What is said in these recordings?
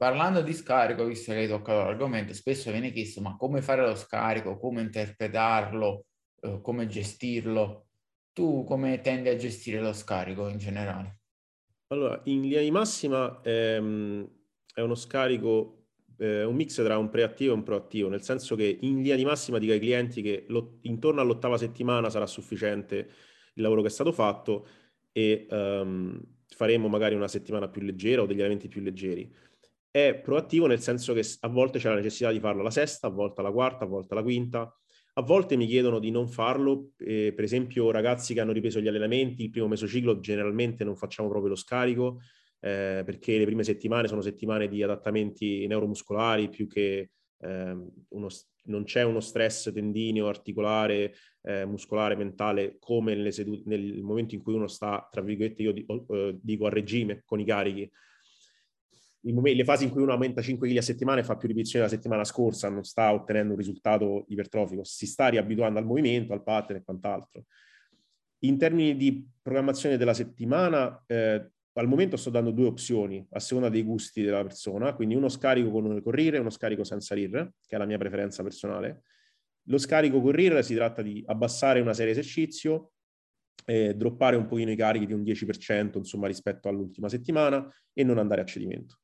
parlando di scarico, visto che hai toccato l'argomento, spesso viene chiesto ma come fare lo scarico, come interpretarlo, eh, come gestirlo. Tu come tendi a gestire lo scarico in generale? Allora, in linea di massima ehm, è uno scarico, eh, un mix tra un preattivo e un proattivo, nel senso che in linea di massima dico ai clienti che lo, intorno all'ottava settimana sarà sufficiente il lavoro che è stato fatto e um, faremo magari una settimana più leggera o degli elementi più leggeri. È proattivo nel senso che a volte c'è la necessità di farlo la sesta, a volte la quarta, a volte la quinta, a volte mi chiedono di non farlo, eh, per esempio ragazzi che hanno ripreso gli allenamenti, il primo mesociclo generalmente non facciamo proprio lo scarico, eh, perché le prime settimane sono settimane di adattamenti neuromuscolari più che eh, uno, non c'è uno stress tendineo, articolare, eh, muscolare, mentale come sedute, nel momento in cui uno sta, tra virgolette, io dico a regime con i carichi momenti, le fasi in cui uno aumenta 5 kg a settimana e fa più ripetizioni la settimana scorsa, non sta ottenendo un risultato ipertrofico, si sta riabituando al movimento, al pattern e quant'altro. In termini di programmazione della settimana, eh, al momento sto dando due opzioni a seconda dei gusti della persona, quindi uno scarico con un corrire e uno scarico senza RIR, che è la mia preferenza personale. Lo scarico con RIR si tratta di abbassare una serie esercizio, eh, droppare un pochino i carichi di un 10% insomma, rispetto all'ultima settimana e non andare a cedimento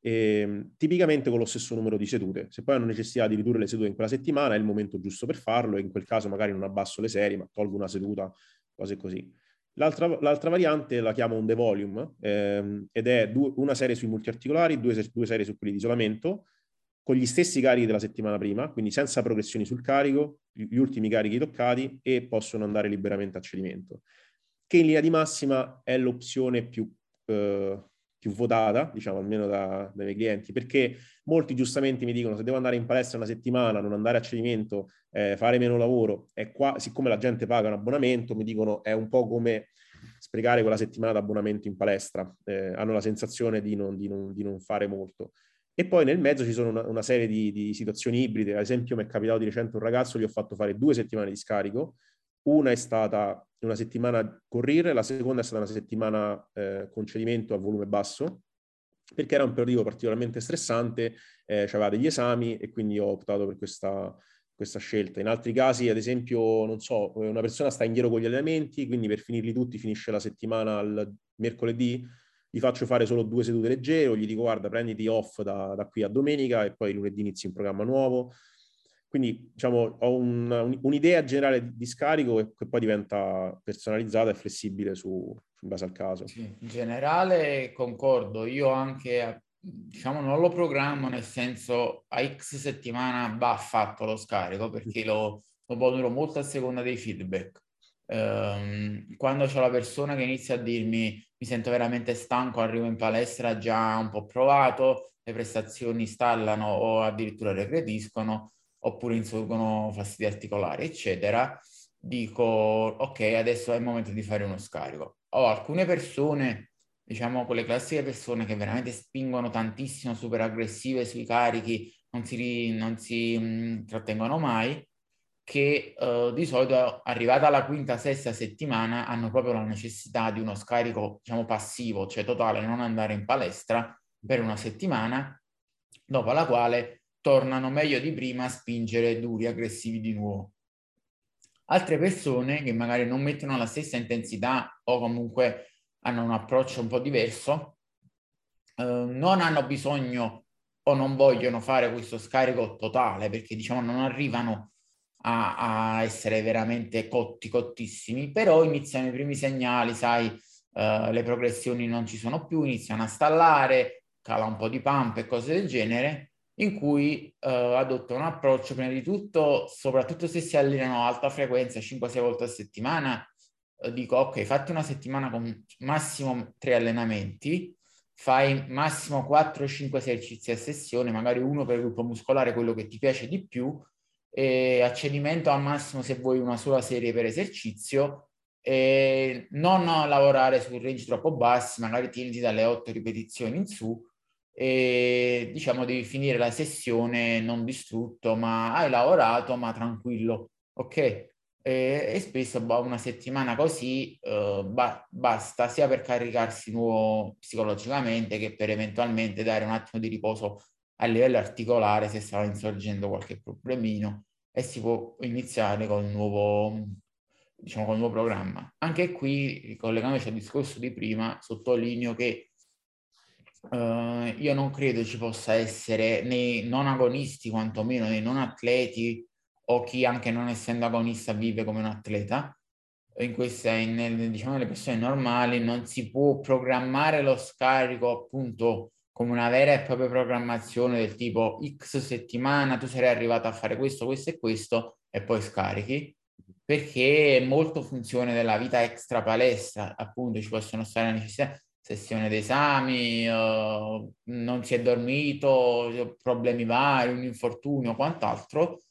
eh, tipicamente con lo stesso numero di sedute. Se poi hanno necessità di ridurre le sedute in quella settimana è il momento giusto per farlo e in quel caso magari non abbasso le serie ma tolgo una seduta, cose così. L'altra, l'altra variante la chiamo un devolume ehm, ed è due, una serie sui multiarticolari, due, due serie su quelli di isolamento, con gli stessi carichi della settimana prima, quindi senza progressioni sul carico, gli ultimi carichi toccati e possono andare liberamente a cedimento, che in linea di massima è l'opzione più eh, più votata, diciamo almeno da, dai miei clienti, perché molti giustamente mi dicono se devo andare in palestra una settimana, non andare a cedimento, eh, fare meno lavoro, e qua, siccome la gente paga un abbonamento, mi dicono è un po' come sprecare quella settimana d'abbonamento in palestra, eh, hanno la sensazione di non, di, non, di non, fare molto. E poi nel mezzo ci sono una, una serie di, di situazioni ibride, ad esempio mi è capitato di recente un ragazzo, gli ho fatto fare due settimane di scarico, una è stata una settimana correre, la seconda è stata una settimana eh, concedimento a volume basso, perché era un periodo particolarmente stressante, eh, aveva degli esami e quindi ho optato per questa, questa scelta. In altri casi, ad esempio, non so, una persona sta indietro con gli allenamenti, quindi per finirli tutti finisce la settimana al mercoledì, gli faccio fare solo due sedute leggere o gli dico guarda prenditi off da, da qui a domenica e poi lunedì inizi un programma nuovo. Quindi diciamo, ho un, un'idea generale di scarico che poi diventa personalizzata e flessibile su, in base al caso. Sì, in generale concordo, io anche diciamo non lo programmo nel senso a X settimana va fatto lo scarico perché lo, lo moduro molto a seconda dei feedback. Um, quando c'è la persona che inizia a dirmi mi sento veramente stanco, arrivo in palestra già un po' provato, le prestazioni stallano o addirittura regrediscono, oppure insorgono fastidi articolari, eccetera, dico ok, adesso è il momento di fare uno scarico. Ho alcune persone, diciamo quelle classiche persone che veramente spingono tantissimo, super aggressive sui carichi, non si, non si mh, mm, trattengono mai, che uh, di solito arrivata alla quinta, sesta settimana hanno proprio la necessità di uno scarico, diciamo, passivo, cioè totale, non andare in palestra per una settimana, dopo la quale tornano meglio di prima a spingere duri, aggressivi di nuovo. Altre persone che magari non mettono la stessa intensità o comunque hanno un approccio un po' diverso, eh, non hanno bisogno o non vogliono fare questo scarico totale perché diciamo non arrivano a, a essere veramente cotti, cottissimi, però iniziano i primi segnali, sai, eh, le progressioni non ci sono più, iniziano a stallare, cala un po' di pump e cose del genere in cui uh, adotto un approccio prima di tutto, soprattutto se si allenano a alta frequenza 5-6 volte a settimana, uh, dico ok, fatti una settimana con massimo 3 allenamenti, fai massimo 4-5 esercizi a sessione, magari uno per gruppo muscolare, quello che ti piace di più, e accedimento al massimo se vuoi una sola serie per esercizio, e non lavorare su range troppo bassi, magari tieniti dalle 8 ripetizioni in su, e diciamo devi finire la sessione non distrutto, ma hai lavorato, ma tranquillo, ok? e, e spesso boh, una settimana così uh, ba- basta sia per caricarsi nuovo psicologicamente che per eventualmente dare un attimo di riposo a livello articolare se stava insorgendo qualche problemino e si può iniziare con il nuovo, diciamo, con il nuovo programma. Anche qui, ricollegandoci al discorso di prima, sottolineo che uh, io non credo ci possa essere nei non agonisti, quantomeno nei non atleti, o chi anche non essendo agonista vive come un atleta, in queste, in, diciamo, le persone normali non si può programmare lo scarico appunto come una vera e propria programmazione del tipo X settimana tu sarei arrivato a fare questo, questo e questo e poi scarichi, perché è molto funzione della vita extra palestra, appunto ci possono stare necessità, sessione d'esami, non si è dormito, problemi vari, un infortunio, quant'altro,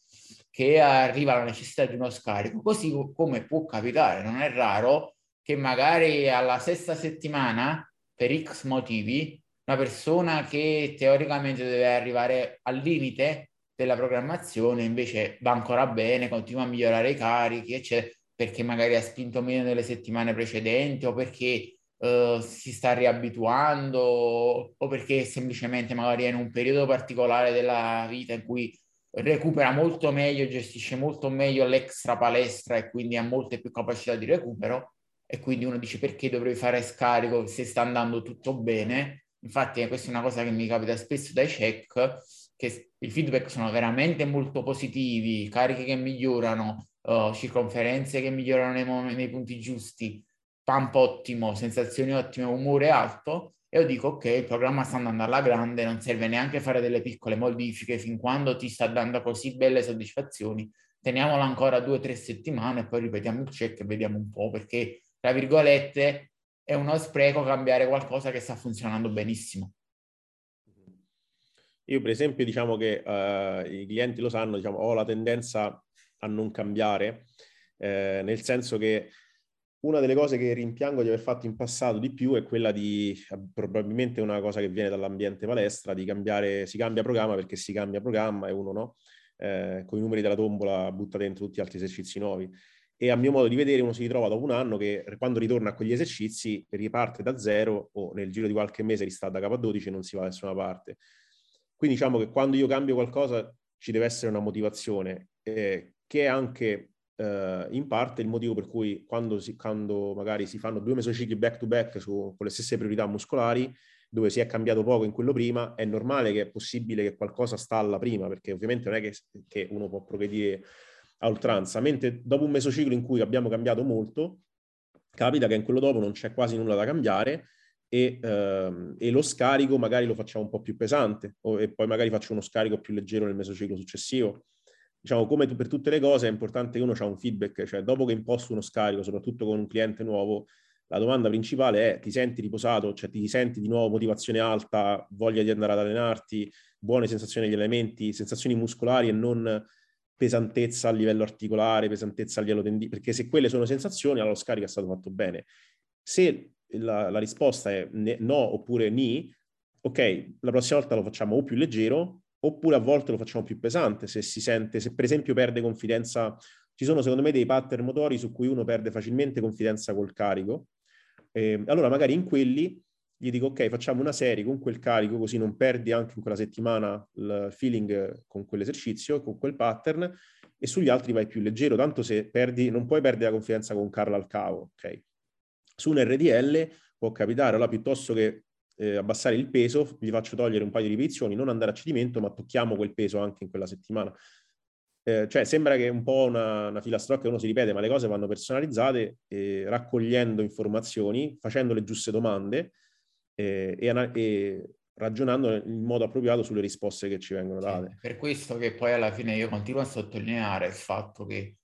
che arriva la necessità di uno scarico, così come può capitare, non è raro che magari alla sesta settimana, per X motivi, una persona che teoricamente deve arrivare al limite della programmazione invece va ancora bene, continua a migliorare i carichi, eccetera, perché magari ha spinto meno nelle settimane precedenti o perché uh, si sta riabituando o perché semplicemente magari è in un periodo particolare della vita in cui recupera molto meglio, gestisce molto meglio l'extra palestra e quindi ha molte più capacità di recupero e quindi uno dice perché dovrei fare scarico se sta andando tutto bene. Infatti questa è una cosa che mi capita spesso dai check, che i feedback sono veramente molto positivi, cariche che migliorano, uh, circonferenze che migliorano nei, nei punti giusti, pump ottimo, sensazioni ottime, umore alto, e io dico ok, il programma sta andando alla grande, non serve neanche fare delle piccole modifiche fin quando ti sta dando così belle soddisfazioni, teniamolo ancora due o tre settimane e poi ripetiamo il check e vediamo un po' perché, tra virgolette, è uno spreco cambiare qualcosa che sta funzionando benissimo. Io per esempio diciamo che uh, i clienti lo sanno, diciamo, ho la tendenza a non cambiare, eh, nel senso che una delle cose che rimpiango di aver fatto in passato di più è quella di, probabilmente una cosa che viene dall'ambiente palestra, di cambiare, si cambia programma perché si cambia programma e uno no, eh, con i numeri della tombola butta dentro tutti gli altri esercizi nuovi. E a mio modo di vedere uno si ritrova dopo un anno che quando ritorna a quegli esercizi riparte da zero o nel giro di qualche mese rista da capo a 12 e non si va da nessuna parte. Quindi diciamo che quando io cambio qualcosa ci deve essere una motivazione eh, che è anche eh, in parte il motivo per cui quando, si, quando magari si fanno due mesocicli back to back con le stesse priorità muscolari, dove si è cambiato poco in quello prima, è normale che è possibile che qualcosa stalla prima, perché ovviamente non è che, che uno può progredire a oltranza, mentre dopo un mesociclo in cui abbiamo cambiato molto, capita che in quello dopo non c'è quasi nulla da cambiare e, ehm, e, lo scarico magari lo facciamo un po' più pesante o, e poi magari faccio uno scarico più leggero nel mesociclo successivo diciamo, come per tutte le cose, è importante che uno ha un feedback, cioè dopo che imposto uno scarico, soprattutto con un cliente nuovo, la domanda principale è ti senti riposato, cioè ti senti di nuovo motivazione alta, voglia di andare ad allenarti, buone sensazioni degli elementi, sensazioni muscolari e non pesantezza a livello articolare, pesantezza a livello tendine, perché se quelle sono sensazioni, allora lo scarico è stato fatto bene. Se la, la risposta è no oppure ni, ok, la prossima volta lo facciamo o più leggero oppure a volte lo facciamo più pesante se si sente, se per esempio perde confidenza, ci sono secondo me dei pattern motori su cui uno perde facilmente confidenza col carico, eh, allora magari in quelli gli dico ok facciamo una serie con quel carico così non perdi anche in quella settimana il feeling con quell'esercizio, con quel pattern e sugli altri vai più leggero, tanto se perdi, non puoi perdere la confidenza con Carla al cavo, ok? Su un RDL può capitare, allora piuttosto che eh, abbassare il peso, gli faccio togliere un paio di ripetizioni, non andare a cedimento, ma tocchiamo quel peso anche in quella settimana. Eh, cioè sembra che un po' una, una filastrocca che uno si ripete, ma le cose vanno personalizzate eh, raccogliendo informazioni, facendo le giuste domande eh, e, e, ragionando in modo appropriato sulle risposte che ci vengono date. Sì, per questo che poi alla fine io continuo a sottolineare il fatto che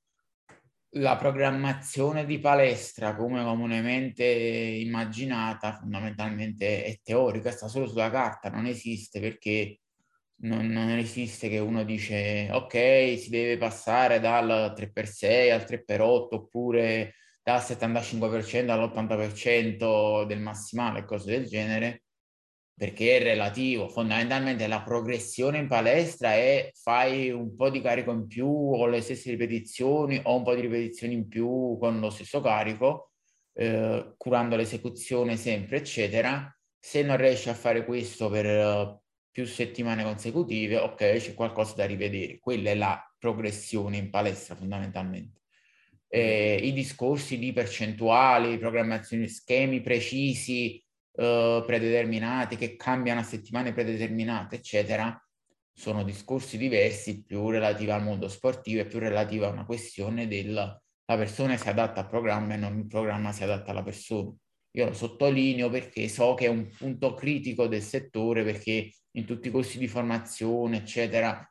la programmazione di palestra come comunemente immaginata fondamentalmente è teorica, sta solo sulla carta, non esiste perché non, non, esiste che uno dice ok si deve passare dal 3x6 al 3x8 oppure dal 75% all'80% del massimale, cose del genere, perché è relativo. Fondamentalmente la progressione in palestra è fai un po' di carico in più con le stesse ripetizioni o un po' di ripetizioni in più con lo stesso carico, eh, curando l'esecuzione sempre, eccetera. Se non riesci a fare questo per uh, più settimane consecutive, ok, c'è qualcosa da rivedere. Quella è la progressione in palestra fondamentalmente. Eh, I discorsi di percentuali, programmazioni, schemi precisi, uh, predeterminati, che cambiano a settimane predeterminate, eccetera, sono discorsi diversi più relativi al mondo sportivo e più relativi a una questione del la persona si adatta al programma e non il programma si adatta alla persona. Io lo sottolineo perché so che è un punto critico del settore, perché in tutti i corsi di formazione, eccetera,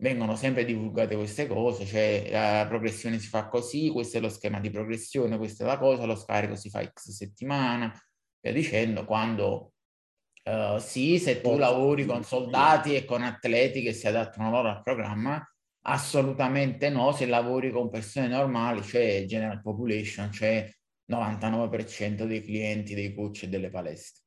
vengono sempre divulgate queste cose, cioè la progressione si fa così, questo è lo schema di progressione, questa è la cosa, lo scarico si fa X settimana, via dicendo, quando uh, sì, se tu lavori con soldati e con atleti che si adattano loro al programma, assolutamente no se lavori con persone normali, cioè general population, cioè 99% dei clienti, dei coach e delle palestre.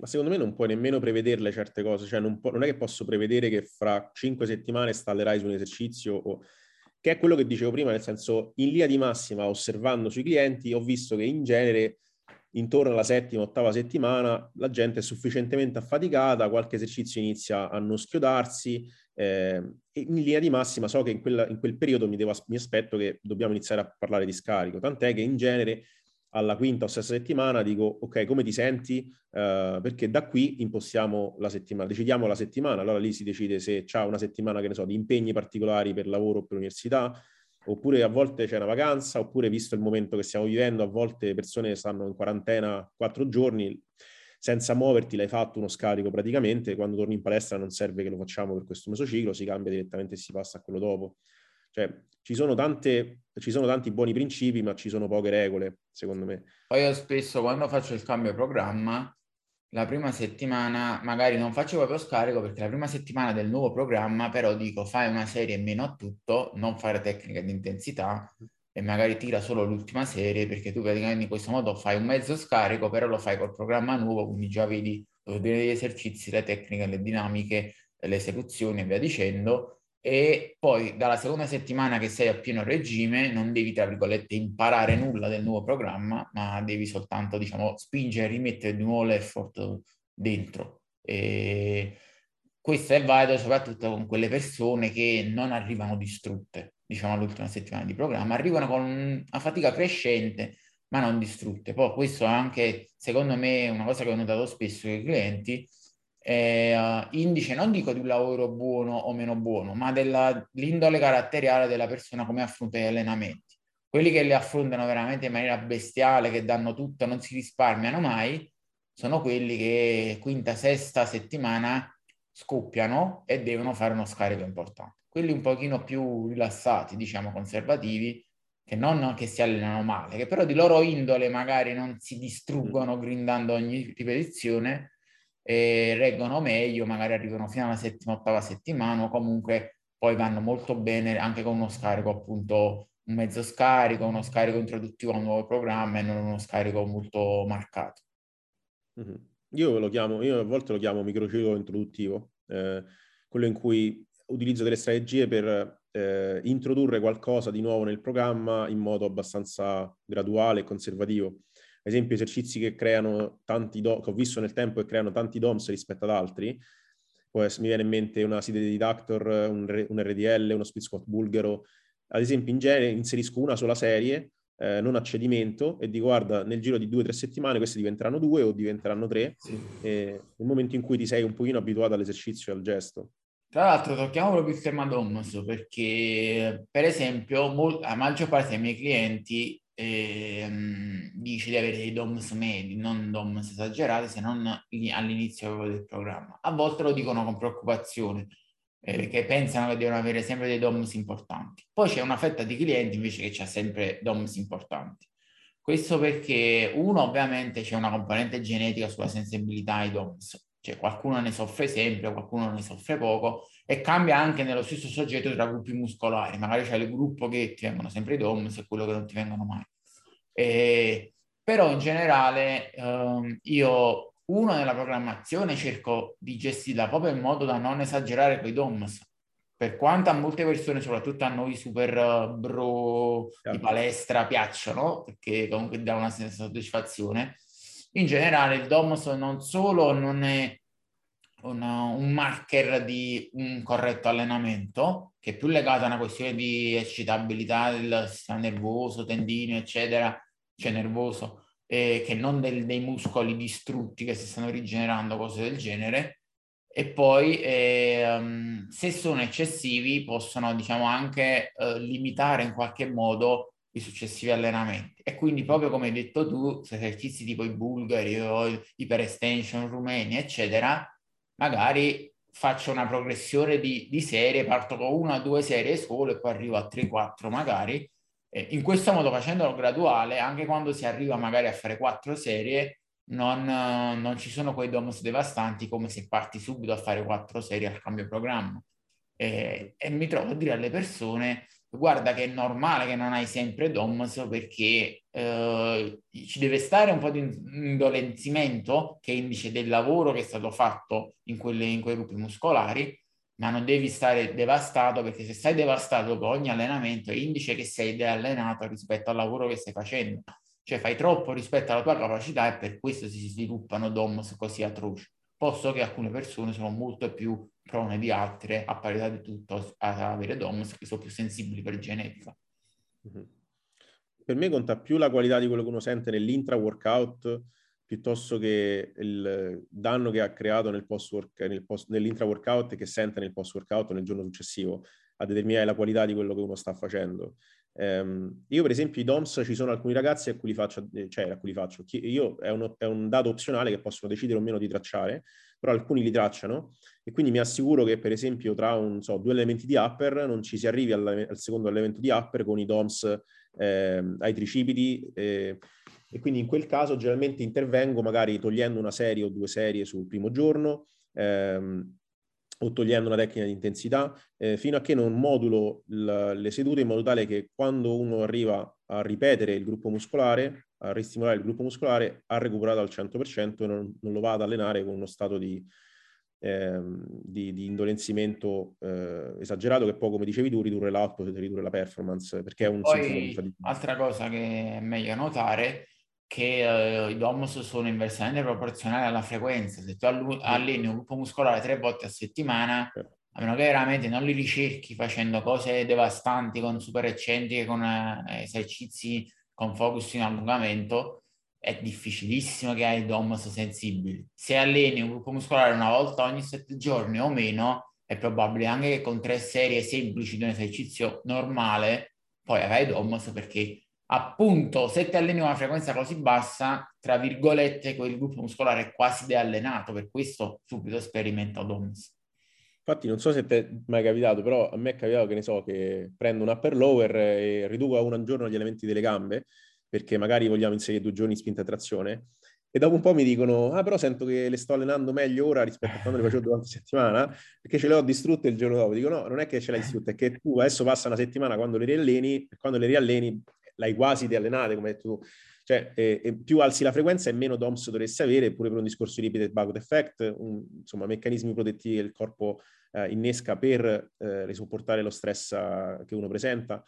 Ma secondo me non puoi nemmeno prevederle certe cose, cioè non, po- non è che posso prevedere che fra cinque settimane stallerai su un esercizio o che è quello che dicevo prima, nel senso in linea di massima, osservando sui clienti, ho visto che in genere intorno alla settima, ottava settimana la gente è sufficientemente affaticata, qualche esercizio inizia a non schiodarsi. Eh, in linea di massima so che in, quella, in quel periodo mi, devo, mi aspetto che dobbiamo iniziare a parlare di scarico, tant'è che in genere alla quinta o sesta settimana dico ok come ti senti uh, perché da qui impostiamo la settimana decidiamo la settimana allora lì si decide se c'è una settimana che ne so di impegni particolari per lavoro o per università oppure a volte c'è una vacanza, oppure visto il momento che stiamo vivendo, a volte persone stanno in quarantena quattro giorni, senza muoverti l'hai fatto uno scarico praticamente, quando torni in palestra non serve che lo facciamo per questo mesociclo, si cambia direttamente e si passa a quello dopo. Cioè, ci sono, tante, ci sono tanti buoni principi, ma ci sono poche regole, secondo me. Poi io spesso quando faccio il cambio programma, la prima settimana magari non faccio proprio scarico perché la prima settimana del nuovo programma però dico fai una serie meno a tutto, non fare tecnica di intensità e magari tira solo l'ultima serie perché tu praticamente in questo modo fai un mezzo scarico però lo fai col programma nuovo quindi già vedi gli esercizi, le tecniche, le dinamiche, le esecuzioni e via dicendo e poi dalla seconda settimana che sei a pieno regime non devi, tra virgolette, imparare nulla del nuovo programma, ma devi soltanto, diciamo, spingere rimettere di nuovo l'effort dentro. E questo è valido soprattutto con quelle persone che non arrivano distrutte, diciamo, all'ultima settimana di programma, arrivano con una fatica crescente, ma non distrutte. Poi questo è anche, secondo me, una cosa che ho notato spesso con i clienti, eh, indice non dico di un lavoro buono o meno buono, ma dell'indole caratteriale della persona come affronta gli allenamenti. Quelli che li affrontano veramente in maniera bestiale, che danno tutto, non si risparmiano mai, sono quelli che quinta, sesta settimana scoppiano e devono fare uno scarico importante. Quelli un pochino più rilassati, diciamo conservativi, che non che si allenano male, che però di loro indole magari non si distruggono grindando ogni ripetizione, e reggono meglio, magari arrivano fino alla settima, ottava settimana o comunque poi vanno molto bene anche con uno scarico appunto un mezzo scarico, uno scarico introduttivo a un nuovo programma e non uno scarico molto marcato. Mm-hmm. Io lo chiamo, io a volte lo chiamo microciclo introduttivo, eh, quello in cui utilizzo delle strategie per eh, introdurre qualcosa di nuovo nel programma in modo abbastanza graduale e conservativo esempio esercizi che creano tanti DOM, che ho visto nel tempo che creano tanti DOMS rispetto ad altri, poi mi viene in mente una serie di Deductor, un, un RDL, uno split squat bulgaro, ad esempio in genere inserisco una sola serie, eh, non a cedimento, e dico guarda, nel giro di due o tre settimane queste diventeranno due o diventeranno tre, sì. nel momento in cui ti sei un pochino abituato all'esercizio e al gesto. Tra l'altro tocchiamo proprio il tema DOMS perché per esempio mol- la maggior parte dei miei clienti ehm, dice di avere dei DOMS medi, non DOMS esagerati, se non all'inizio del programma. A volte lo dicono con preoccupazione, eh, perché pensano che devono avere sempre dei DOMS importanti. Poi c'è una fetta di clienti invece che ha sempre DOMS importanti. Questo perché uno ovviamente c'è una componente genetica sulla sensibilità ai DOMS, cioè qualcuno ne soffre sempre, qualcuno ne soffre poco e cambia anche nello stesso soggetto tra gruppi muscolari. Magari c'è il gruppo che ti vengono sempre i DOMS e quello che non ti vengono mai. E, però in generale ehm, io uno nella programmazione cerco di gestirla proprio in modo da non esagerare con i DOMS, per quanto a molte persone, soprattutto a noi super uh, bro di palestra, piacciono, perché comunque dà una soddisfazione, in generale il DOMS non solo non è una, un marker di un corretto allenamento, che è più legato a una questione di eccitabilità del sistema nervoso, tendini, eccetera, cioè nervoso, eh, che non del, dei muscoli distrutti che si stanno rigenerando, cose del genere. E poi, eh, se sono eccessivi, possono, diciamo, anche eh, limitare in qualche modo i successivi allenamenti. E quindi, proprio come hai detto tu, esercizi tipo i bulgari o iperestension rumeni, eccetera, magari faccio una progressione di, di serie, parto con una o due serie solo e poi arrivo a 3-4 magari. Eh, in questo modo, facendolo graduale, anche quando si arriva magari a fare quattro serie, non, non ci sono quei domus devastanti come se parti subito a fare quattro serie al cambio programma. Eh, e mi trovo a dire alle persone guarda che è normale che non hai sempre DOMS perché eh, ci deve stare un po' di indolenzimento che è indice del lavoro che è stato fatto in, quelle, in quei gruppi muscolari, ma non devi stare devastato perché se sei devastato dopo ogni allenamento è indice che sei deallenato rispetto al lavoro che stai facendo. Cioè fai troppo rispetto alla tua capacità e per questo si sviluppano DOMS così atroci, posto che alcune persone sono molto più prone di altre, a parità di tutto, ad avere DOMS che sono più sensibili per genetica. Mm-hmm. Per me conta più la qualità di quello che uno sente nell'intra-workout piuttosto che il danno che ha creato nel post-work, nel post, nell'intra-workout e che sente nel post-workout nel giorno successivo a determinare la qualità di quello che uno sta facendo. Um, io per esempio i DOMS ci sono alcuni ragazzi a cui li faccio, cioè a cui li faccio, io è, uno, è un dato opzionale che possono decidere o meno di tracciare, però alcuni li tracciano. E quindi mi assicuro che per esempio tra un, so, due elementi di upper non ci si arrivi al, al secondo elemento di upper con i DOMS eh, ai tricipiti eh, e quindi in quel caso generalmente intervengo magari togliendo una serie o due serie sul primo giorno ehm, o togliendo una tecnica di intensità eh, fino a che non modulo l- le sedute in modo tale che quando uno arriva a ripetere il gruppo muscolare a ristimolare il gruppo muscolare, ha recuperato al 100% e non, non lo va ad allenare con uno stato di, eh, di, di indolenzimento eh, esagerato che poi, come dicevi tu, ridurre l'output e ridurre la performance, perché è un poi, altra cosa che è meglio notare che uh, i DOMS sono inversamente proporzionali alla frequenza. Se tu alleni un gruppo muscolare tre volte a settimana, a meno che veramente non li ricerchi facendo cose devastanti con super eccentriche, con uh, esercizi con focus in allungamento, è difficilissimo che hai DOMS sensibili. Se alleni un gruppo muscolare una volta ogni sette giorni o meno, è probabile anche che con tre serie semplici di un esercizio normale poi avrai DOMS perché appunto se ti alleni una frequenza così bassa, tra virgolette, quel gruppo muscolare è quasi deallenato, per questo subito sperimenta DOMS. Infatti non so se ti è mai capitato, però a me è capitato che ne so che prendo un upper lower e riduco a un giorno gli elementi delle gambe, perché magari vogliamo inserire due giorni spinta e trazione, e dopo un po' mi dicono, ah però sento che le sto allenando meglio ora rispetto a quando le facevo durante la settimana, perché ce le ho distrutte il giorno dopo. Dico no, non è che ce l'hai distrutte, è che tu adesso passa una settimana quando le rialleni, quando le rialleni l'hai quasi riallenate, come hai detto tu. Cioè, eh, più alzi la frequenza e meno DOMS dovresti avere, pure per un discorso di repeated backward effect, un, insomma, meccanismi protettivi che il corpo eh, innesca per eh, risopportare lo stress uh, che uno presenta.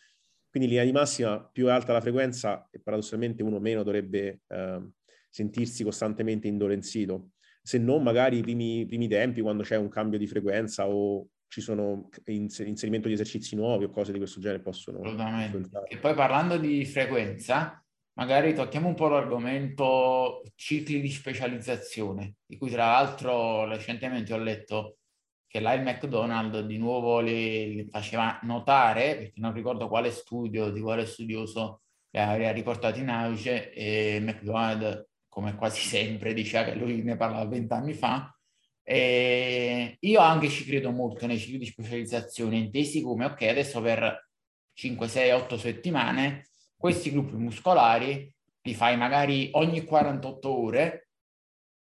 Quindi in linea di massima, più è alta la frequenza e paradossalmente uno meno dovrebbe uh, sentirsi costantemente indolenzito. Se non, magari i primi, primi tempi, quando c'è un cambio di frequenza o ci sono inserimento di esercizi nuovi o cose di questo genere possono... Assolutamente. E poi parlando di frequenza, magari tocchiamo un po' l'argomento cicli di specializzazione, di cui tra l'altro recentemente ho letto che là il McDonald's di nuovo le, faceva notare, perché non ricordo quale studio, di quale studioso le aveva riportato in auge, e McDonald's, come quasi sempre, diceva che lui ne parlava vent'anni fa. E io anche ci credo molto nei cicli di specializzazione, intesi come, ok, adesso per 5, 6, 8 settimane, questi gruppi muscolari li fai magari ogni 48 ore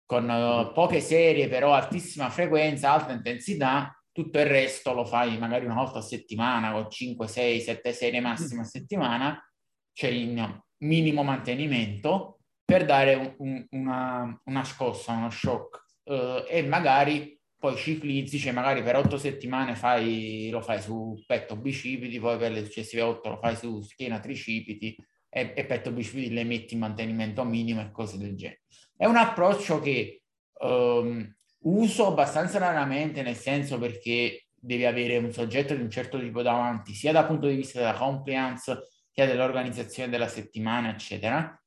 con uh, poche serie però altissima frequenza, alta intensità, tutto il resto lo fai magari una volta a settimana con 5, 6, 7 serie massime a settimana, c'è in minimo mantenimento per dare un, un, una, una, scossa, uno shock uh, e magari poi ciclizzi, cioè magari per otto settimane fai, lo fai su petto bicipiti, poi per le successive otto lo fai su schiena tricipiti e, e petto bicipiti le metti in mantenimento minimo e cose del genere. È un approccio che um, uso abbastanza raramente, nel senso perché devi avere un soggetto di un certo tipo davanti, sia dal punto di vista della compliance, sia dell'organizzazione della settimana, eccetera,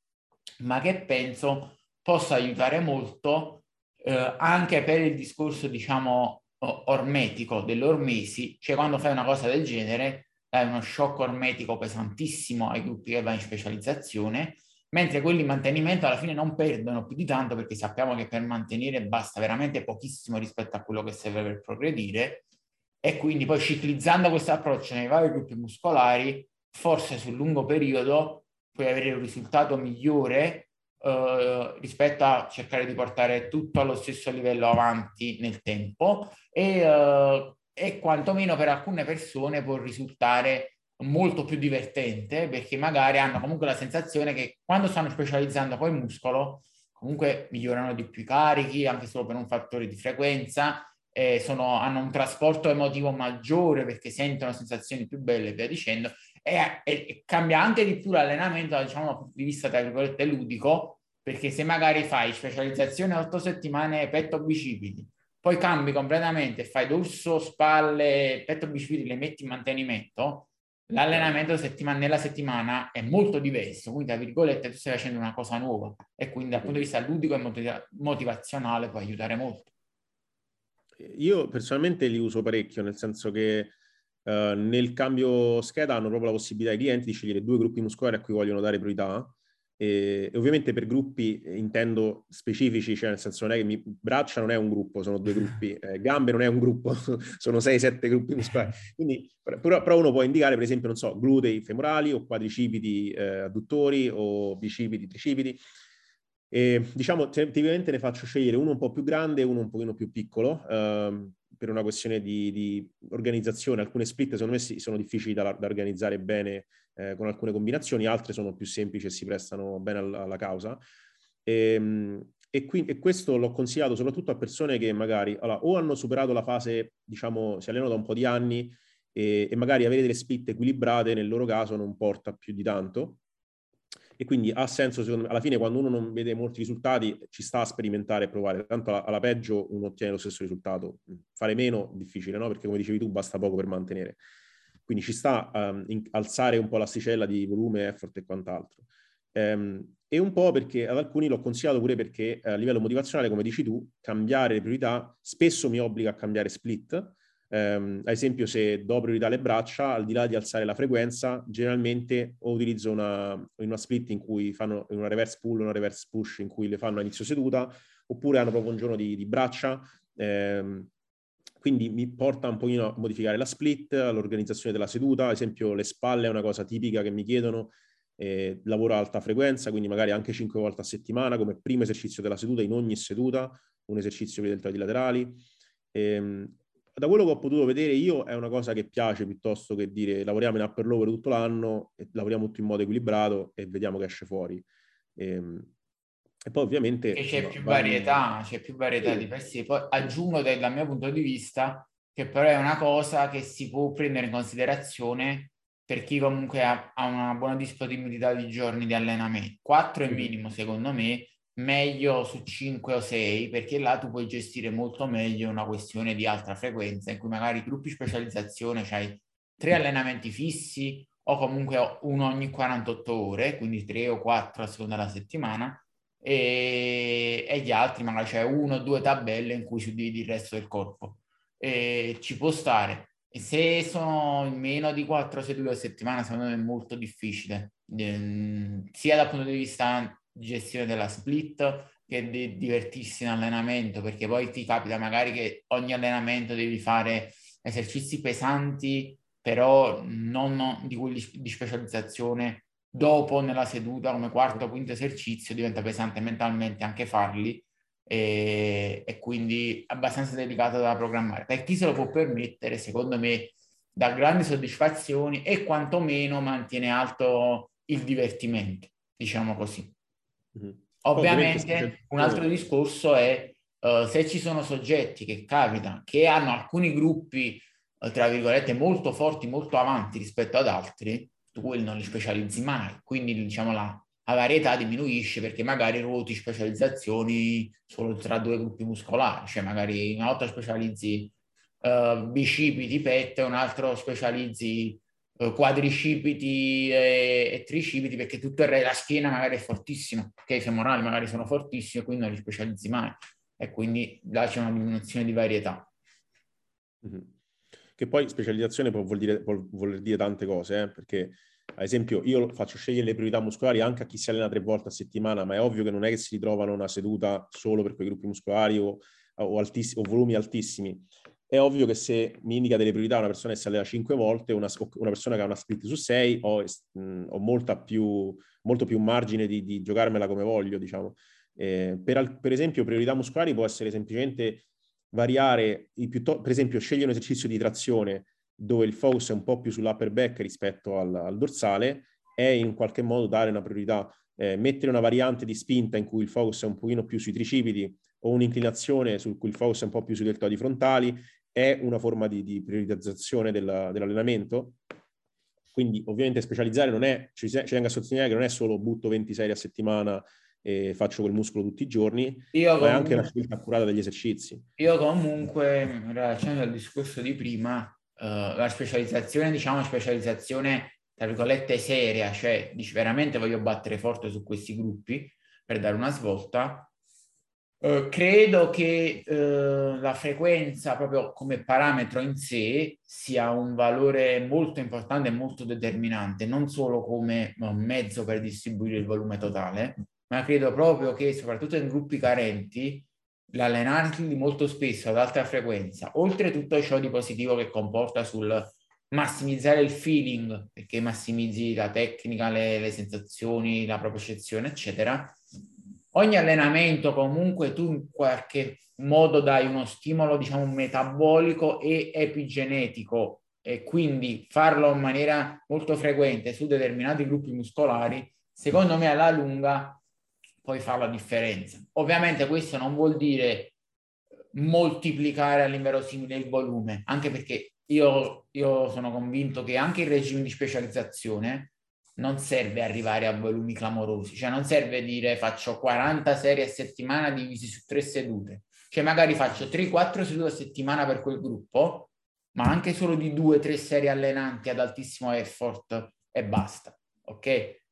ma che penso possa aiutare molto eh, anche per il discorso, diciamo, ormetico dell'ormesi, cioè quando fai una cosa del genere dai uno shock ormetico pesantissimo ai gruppi che vanno in specializzazione, mentre quelli in mantenimento alla fine non perdono più di tanto perché sappiamo che per mantenere basta veramente pochissimo rispetto a quello che serve per progredire. E quindi poi ciclizzando questo approccio nei vari gruppi muscolari, forse sul lungo periodo puoi avere un risultato migliore eh, rispetto a cercare di portare tutto allo stesso livello avanti nel tempo. E, uh, e quantomeno per alcune persone può risultare molto più divertente perché magari hanno comunque la sensazione che quando stanno specializzando poi il muscolo comunque migliorano di più i carichi anche solo per un fattore di frequenza eh, sono, hanno un trasporto emotivo maggiore perché sentono sensazioni più belle e via dicendo e, e, e cambia anche di più l'allenamento diciamo dal punto di vista tra virgolette ludico perché se magari fai specializzazione 8 settimane petto bicipiti poi cambi completamente fai dorso, spalle, petto bicipiti, le metti in mantenimento l'allenamento settima- nella settimana è molto diverso, quindi tra virgolette tu stai facendo una cosa nuova e quindi dal punto di vista ludico e motiv- motivazionale può aiutare molto. Io personalmente li uso parecchio, nel senso che uh, nel cambio scheda hanno proprio la possibilità ai clienti di scegliere due gruppi muscolari a cui vogliono dare priorità e, e, ovviamente per gruppi eh, intendo specifici, cioè nel senso non è che mi, braccia non è un gruppo, sono due gruppi, eh, gambe non è un gruppo, sono 6-7 gruppi muscolari. Quindi però, però, uno può indicare per esempio, non so, glutei femorali o quadricipiti eh, adduttori o bicipiti, tricipiti. E, diciamo, tipicamente ne faccio scegliere uno un po' più grande e uno un pochino più piccolo. Ehm, per una questione di, di, organizzazione, alcune split secondo me sono difficili da, da organizzare bene eh, con alcune combinazioni, altre sono più semplici e si prestano bene alla, alla causa. E, ehm, e, qui, e, questo l'ho consigliato soprattutto a persone che magari allora, o hanno superato la fase, diciamo, si allenano da un po' di anni e, e magari avere delle split equilibrate nel loro caso non porta più di tanto, e quindi ha senso, secondo me, alla fine quando uno non vede molti risultati ci sta a sperimentare e provare, tanto alla, alla, peggio uno ottiene lo stesso risultato, fare meno difficile, no? Perché come dicevi tu basta poco per mantenere. Quindi ci sta um, in, alzare un po' l'asticella di volume, effort e quant'altro. Um, e un po' perché ad alcuni l'ho consigliato pure perché a livello motivazionale, come dici tu, cambiare le priorità spesso mi obbliga a cambiare split, Um, ad esempio, se do priorità alle braccia, al di là di alzare la frequenza, generalmente o utilizzo una, una split in cui fanno una reverse pull una reverse push in cui le fanno a inizio seduta, oppure hanno proprio un giorno di, di braccia. Um, quindi mi porta un pochino a modificare la split, l'organizzazione della seduta, ad esempio le spalle è una cosa tipica che mi chiedono, eh, lavoro a alta frequenza, quindi magari anche 5 volte a settimana come primo esercizio della seduta in ogni seduta, un esercizio per i deltoidi laterali. Ehm, da quello che ho potuto vedere io è una cosa che piace piuttosto che dire lavoriamo in upper lower tutto l'anno e lavoriamo tutto in modo equilibrato e vediamo che esce fuori. E, ehm, e poi ovviamente... E c'è più varietà, c'è più varietà sì. di per sé. Poi aggiungo dal mio punto di vista che però è una cosa che si può prendere in considerazione per chi comunque ha, ha una buona disponibilità di giorni di allenamento. Quattro è il minimo secondo me, meglio su 5 o 6 perché là tu puoi gestire molto meglio una questione di alta frequenza in cui magari gruppi specializzazione c'hai tre allenamenti fissi o comunque uno ogni 48 ore, quindi tre o quattro a seconda della settimana e, e gli altri magari c'è uno o due tabelle in cui suddividi il resto del corpo. E ci può stare. E se sono meno di quattro sedute a settimana, secondo me è molto difficile, ehm, sia dal punto di vista gestione della split che di divertirsi in allenamento, perché poi ti capita magari che ogni allenamento devi fare esercizi pesanti, però non di quelli di specializzazione dopo nella seduta come quarto o quinto esercizio diventa pesante mentalmente anche farli e, e quindi abbastanza delicato da programmare. Per chi se lo può permettere, secondo me, dà grandi soddisfazioni e quantomeno mantiene alto il divertimento, diciamo così. Mm-hmm. Ovviamente un altro discorso è uh, se ci sono soggetti che capita che hanno alcuni gruppi, uh, tra virgolette, molto forti, molto avanti rispetto ad altri, tu quelli non li specializzi mai. Quindi diciamo la, la varietà diminuisce perché magari ruoti specializzazioni solo tra due gruppi muscolari, cioè magari una volta specializzi uh, bicipiti, pet, un altro specializzi quadricipiti e, e, tricipiti perché tutto il resto, la schiena magari è fortissima, ok? I femorali magari sono fortissimi, quindi non li specializzi mai e quindi là c'è una diminuzione di varietà. Mm-hmm. Che poi specializzazione può, vuol dire, può voler dire tante cose, eh? perché ad esempio io faccio scegliere le priorità muscolari anche a chi si allena tre volte a settimana, ma è ovvio che non è che si ritrovano una seduta solo per quei gruppi muscolari o, o, altiss- o volumi altissimi è ovvio che se mi indica delle priorità una persona che si allena 5 volte, una, una, persona che ha una split su 6, ho, mh, ho più, molto più margine di, di, giocarmela come voglio, diciamo. Eh, per, per, esempio, priorità muscolari può essere semplicemente variare, piuttosto, per esempio, scegliere un esercizio di trazione dove il focus è un po' più sull'upper back rispetto al, al dorsale e in qualche modo dare una priorità, eh, mettere una variante di spinta in cui il focus è un pochino più sui tricipiti o un'inclinazione su cui il focus è un po' più sui deltoidi frontali è una forma di, di priorizzazione della, dell'allenamento. Quindi ovviamente specializzare non è, ci, ci tengo a sottolineare che non è solo butto 20 serie a settimana e faccio quel muscolo tutti i giorni, io ma comunque, è anche la scelta accurata degli esercizi. Io comunque, in relazione al discorso di prima, uh, la specializzazione, diciamo specializzazione tra virgolette seria, cioè dici veramente voglio battere forte su questi gruppi per dare una svolta, Uh, credo che uh, la frequenza proprio come parametro in sé sia un valore molto importante e molto determinante, non solo come un mezzo per distribuire il volume totale, ma credo proprio che soprattutto in gruppi carenti l'allenarli molto spesso ad alta frequenza, oltre tutto ciò di positivo che comporta sul massimizzare il feeling, perché massimizzi la tecnica, le, le sensazioni, la propria percezione, eccetera, ogni allenamento comunque tu in qualche modo dai uno stimolo, diciamo, metabolico e epigenetico e quindi farlo in maniera molto frequente su determinati gruppi muscolari, secondo me alla lunga poi fa la differenza. Ovviamente questo non vuol dire moltiplicare all'inverosimile il volume, anche perché io, io sono convinto che anche il regime di specializzazione non serve arrivare a volumi clamorosi, cioè non serve dire faccio 40 serie a settimana divisi su tre sedute, cioè magari faccio 3-4 sedute a settimana per quel gruppo, ma anche solo di 2-3 serie allenanti ad altissimo effort e basta, ok?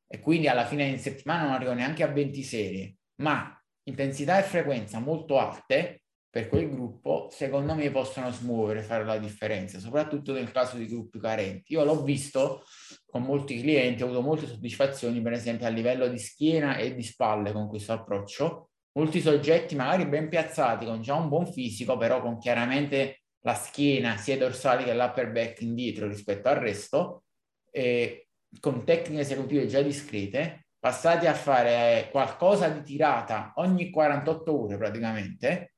E quindi alla fine in settimana non arrivo neanche a 20 serie, ma intensità e frequenza molto alte per quel gruppo, secondo me possono smuovere, fare la differenza, soprattutto nel caso di gruppi carenti. Io l'ho visto con molti clienti, ho avuto molte soddisfazioni, per esempio a livello di schiena e di spalle con questo approccio. Molti soggetti magari ben piazzati, con già un buon fisico, però con chiaramente la schiena sia dorsale che l'upper back indietro rispetto al resto, e con tecniche esecutive già discrete, passati a fare qualcosa di tirata ogni 48 ore praticamente,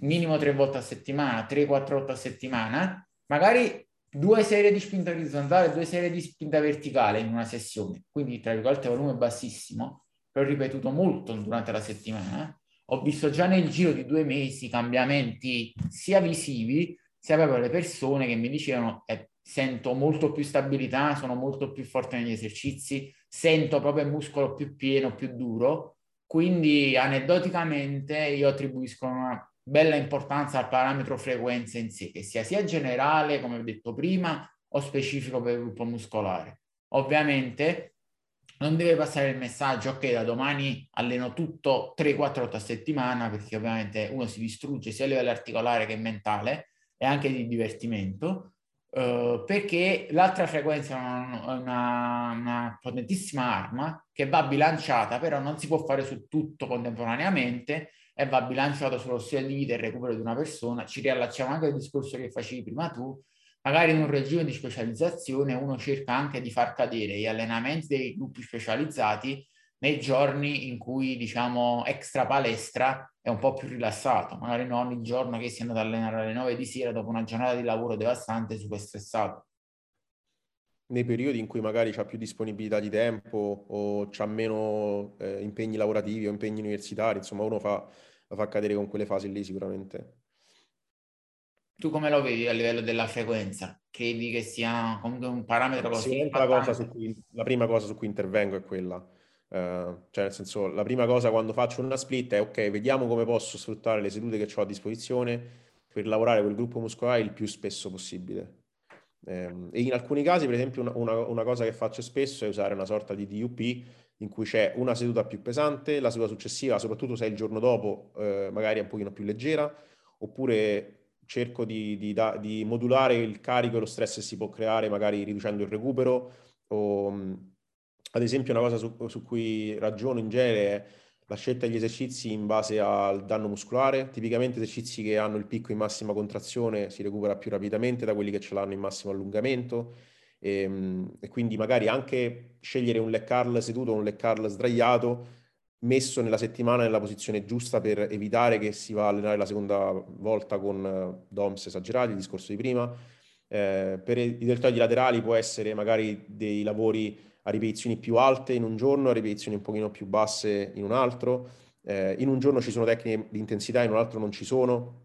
minimo tre volte a settimana, tre, quattro volte a settimana, magari due serie di spinta orizzontale due serie di spinta verticale in una sessione, quindi tra virgolette volume bassissimo, l'ho ripetuto molto durante la settimana, ho visto già nel giro di due mesi cambiamenti sia visivi sia proprio le persone che mi dicevano eh, sento molto più stabilità, sono molto più forte negli esercizi, sento proprio il muscolo più pieno, più duro, quindi aneddoticamente io attribuisco una bella importanza al parametro frequenza in sé, che sia sia generale, come ho detto prima, o specifico per il gruppo muscolare. Ovviamente non deve passare il messaggio, ok, da domani alleno tutto 3-4 volte a settimana, perché ovviamente uno si distrugge sia a livello articolare che mentale e anche di divertimento, uh, perché l'altra frequenza è una, una potentissima arma che va bilanciata, però non si può fare su tutto contemporaneamente e va bilanciato sullo stile di vita e recupero di una persona. Ci riallacciamo anche al discorso che facevi prima tu, magari in un regime di specializzazione uno cerca anche di far cadere gli allenamenti dei gruppi specializzati nei giorni in cui, diciamo, extra palestra è un po' più rilassato, magari non il giorno che si è andato ad allenare alle 9 di sera dopo una giornata di lavoro devastante super stressato. nei periodi in cui magari c'ha più disponibilità di tempo o c'ha meno eh, impegni lavorativi o impegni universitari, insomma uno fa, la fa cadere con quelle fasi lì sicuramente. Tu come lo vedi a livello della frequenza? Credi che sia comunque un parametro così la, cui, la prima cosa su cui intervengo è quella. Uh, cioè nel senso, la prima cosa quando faccio una split è ok, vediamo come posso sfruttare le sedute che ho a disposizione per lavorare quel gruppo muscolare il più spesso possibile. Um, e in alcuni casi, per esempio, una, una, una, cosa che faccio spesso è usare una sorta di DUP in cui c'è una seduta più pesante, la seduta successiva, soprattutto se è il giorno dopo, eh, magari è un pochino più leggera, oppure cerco di, di, da, di, modulare il carico e lo stress che si può creare, magari riducendo il recupero. O, ad esempio, una cosa su, su cui ragiono in genere è la scelta degli esercizi in base al danno muscolare. Tipicamente esercizi che hanno il picco in massima contrazione si recupera più rapidamente da quelli che ce l'hanno in massimo allungamento. E, ehm, e quindi magari anche scegliere un leg curl seduto o un leg curl sdraiato messo nella settimana nella posizione giusta per evitare che si va a allenare la seconda volta con eh, DOMS esagerati, il discorso di prima. Eh, per i deltoidi laterali può essere magari dei lavori a ripetizioni più alte in un giorno, a ripetizioni un pochino più basse in un altro. Eh, in un giorno ci sono tecniche di intensità, in un altro non ci sono.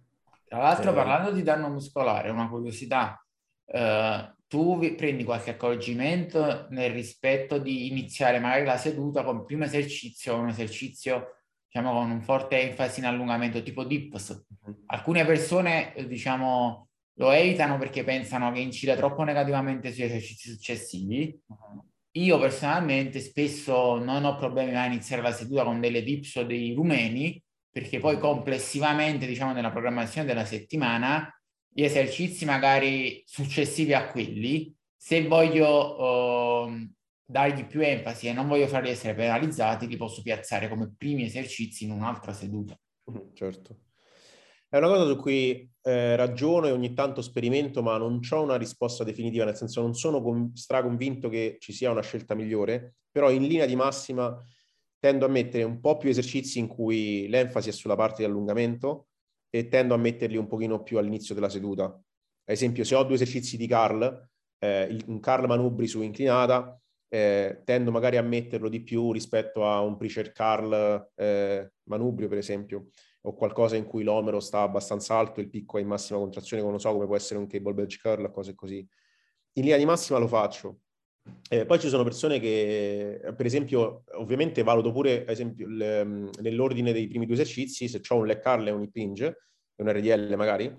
Tra l'altro, eh, parlando di danno muscolare, una curiosità, eh, tu prendi qualche accorgimento nel rispetto di iniziare magari la seduta con il primo esercizio, un esercizio diciamo con un forte enfasi in allungamento tipo dips. Mhm. Alcune persone diciamo lo evitano perché pensano che incida troppo negativamente sugli esercizi successivi. Mhm. Io personalmente spesso non ho problemi a iniziare la seduta con delle dips o dei rumeni perché poi mhm. complessivamente diciamo nella programmazione della settimana gli esercizi magari successivi a quelli, se voglio uh, dargli più enfasi e non voglio farli essere penalizzati, li posso piazzare come primi esercizi in un'altra seduta. Mm, certo. È una cosa su cui eh, ragiono e ogni tanto sperimento, ma non ho una risposta definitiva, nel senso non sono con- straconvinto che ci sia una scelta migliore, però in linea di massima tendo a mettere un po' più esercizi in cui l'enfasi è sulla parte di allungamento e tendo a metterli un pochino più all'inizio della seduta. Ad esempio, se ho due esercizi di curl, eh, un curl manubri su inclinata, eh, tendo magari a metterlo di più rispetto a un preacher curl eh, manubrio, per esempio, o qualcosa in cui l'omero sta abbastanza alto, il picco è in massima contrazione, come, so, come può essere un cable bench curl cose così. In linea di massima lo faccio. Eh, poi ci sono persone che, per esempio, ovviamente valuto pure, ad esempio, le, nell'ordine dei primi due esercizi, se ho un leg curl e un hip hinge, un RDL magari,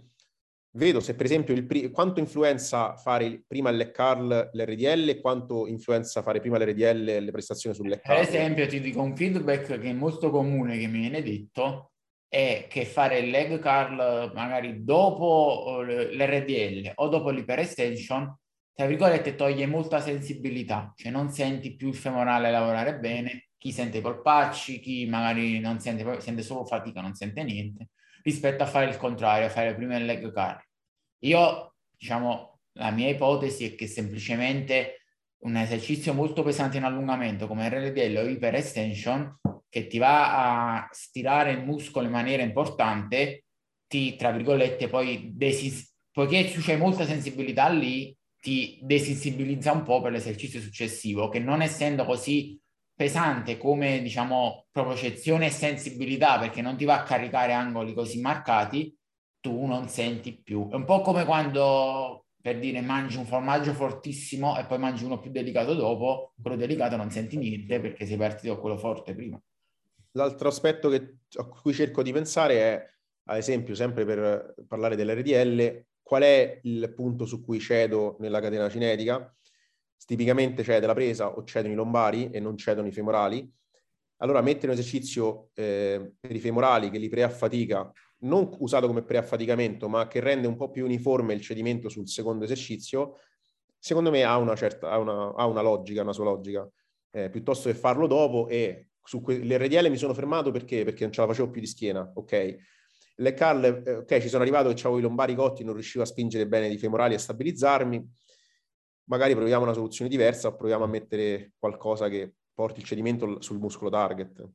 vedo se per esempio il pri- quanto influenza fare prima il leg curl l'RDL e quanto influenza fare prima l'RDL le prestazioni sul leg curl. Per esempio ti dico un feedback che è molto comune che mi viene detto è che fare il leg curl magari dopo eh, l'RDL o dopo l'hyperextension tra virgolette toglie molta sensibilità, cioè non senti più il femorale lavorare bene, chi sente i polpacci, chi magari non sente, sente solo fatica, non sente niente rispetto a fare il contrario, a fare prima il leg curl. Io, diciamo, la mia ipotesi è che semplicemente un esercizio molto pesante in allungamento come RDL o hyper extension che ti va a stirare il muscolo in maniera importante, ti, tra virgolette, poi desis- poiché c'hai molta sensibilità lì, ti desensibilizza un po' per l'esercizio successivo, che non essendo così pesante come diciamo propriocezione e sensibilità perché non ti va a caricare angoli così marcati, tu non senti più. È un po' come quando per dire mangi un formaggio fortissimo e poi mangi uno più delicato dopo, quello delicato non senti niente perché sei partito con quello forte prima. L'altro aspetto che, a cui cerco di pensare è, ad esempio, sempre per parlare dell'RDL, qual è il punto su cui cedo nella catena cinetica? tipicamente cede la presa o cedono i lombari e non cedono i femorali, allora mettere un esercizio eh, per i femorali che li preaffatica, non usato come preaffaticamento, ma che rende un po' più uniforme il cedimento sul secondo esercizio, secondo me ha una, certa, ha una, ha una logica, una sua logica, eh, piuttosto che farlo dopo e su que- mi sono fermato perché? Perché non ce la facevo più di schiena, ok? Le Carl, eh, ok, ci sono arrivato che avevo i lombari cotti, non riuscivo a spingere bene i femorali a stabilizzarmi, magari proviamo una soluzione diversa o proviamo a mettere qualcosa che porti il cedimento sul muscolo target.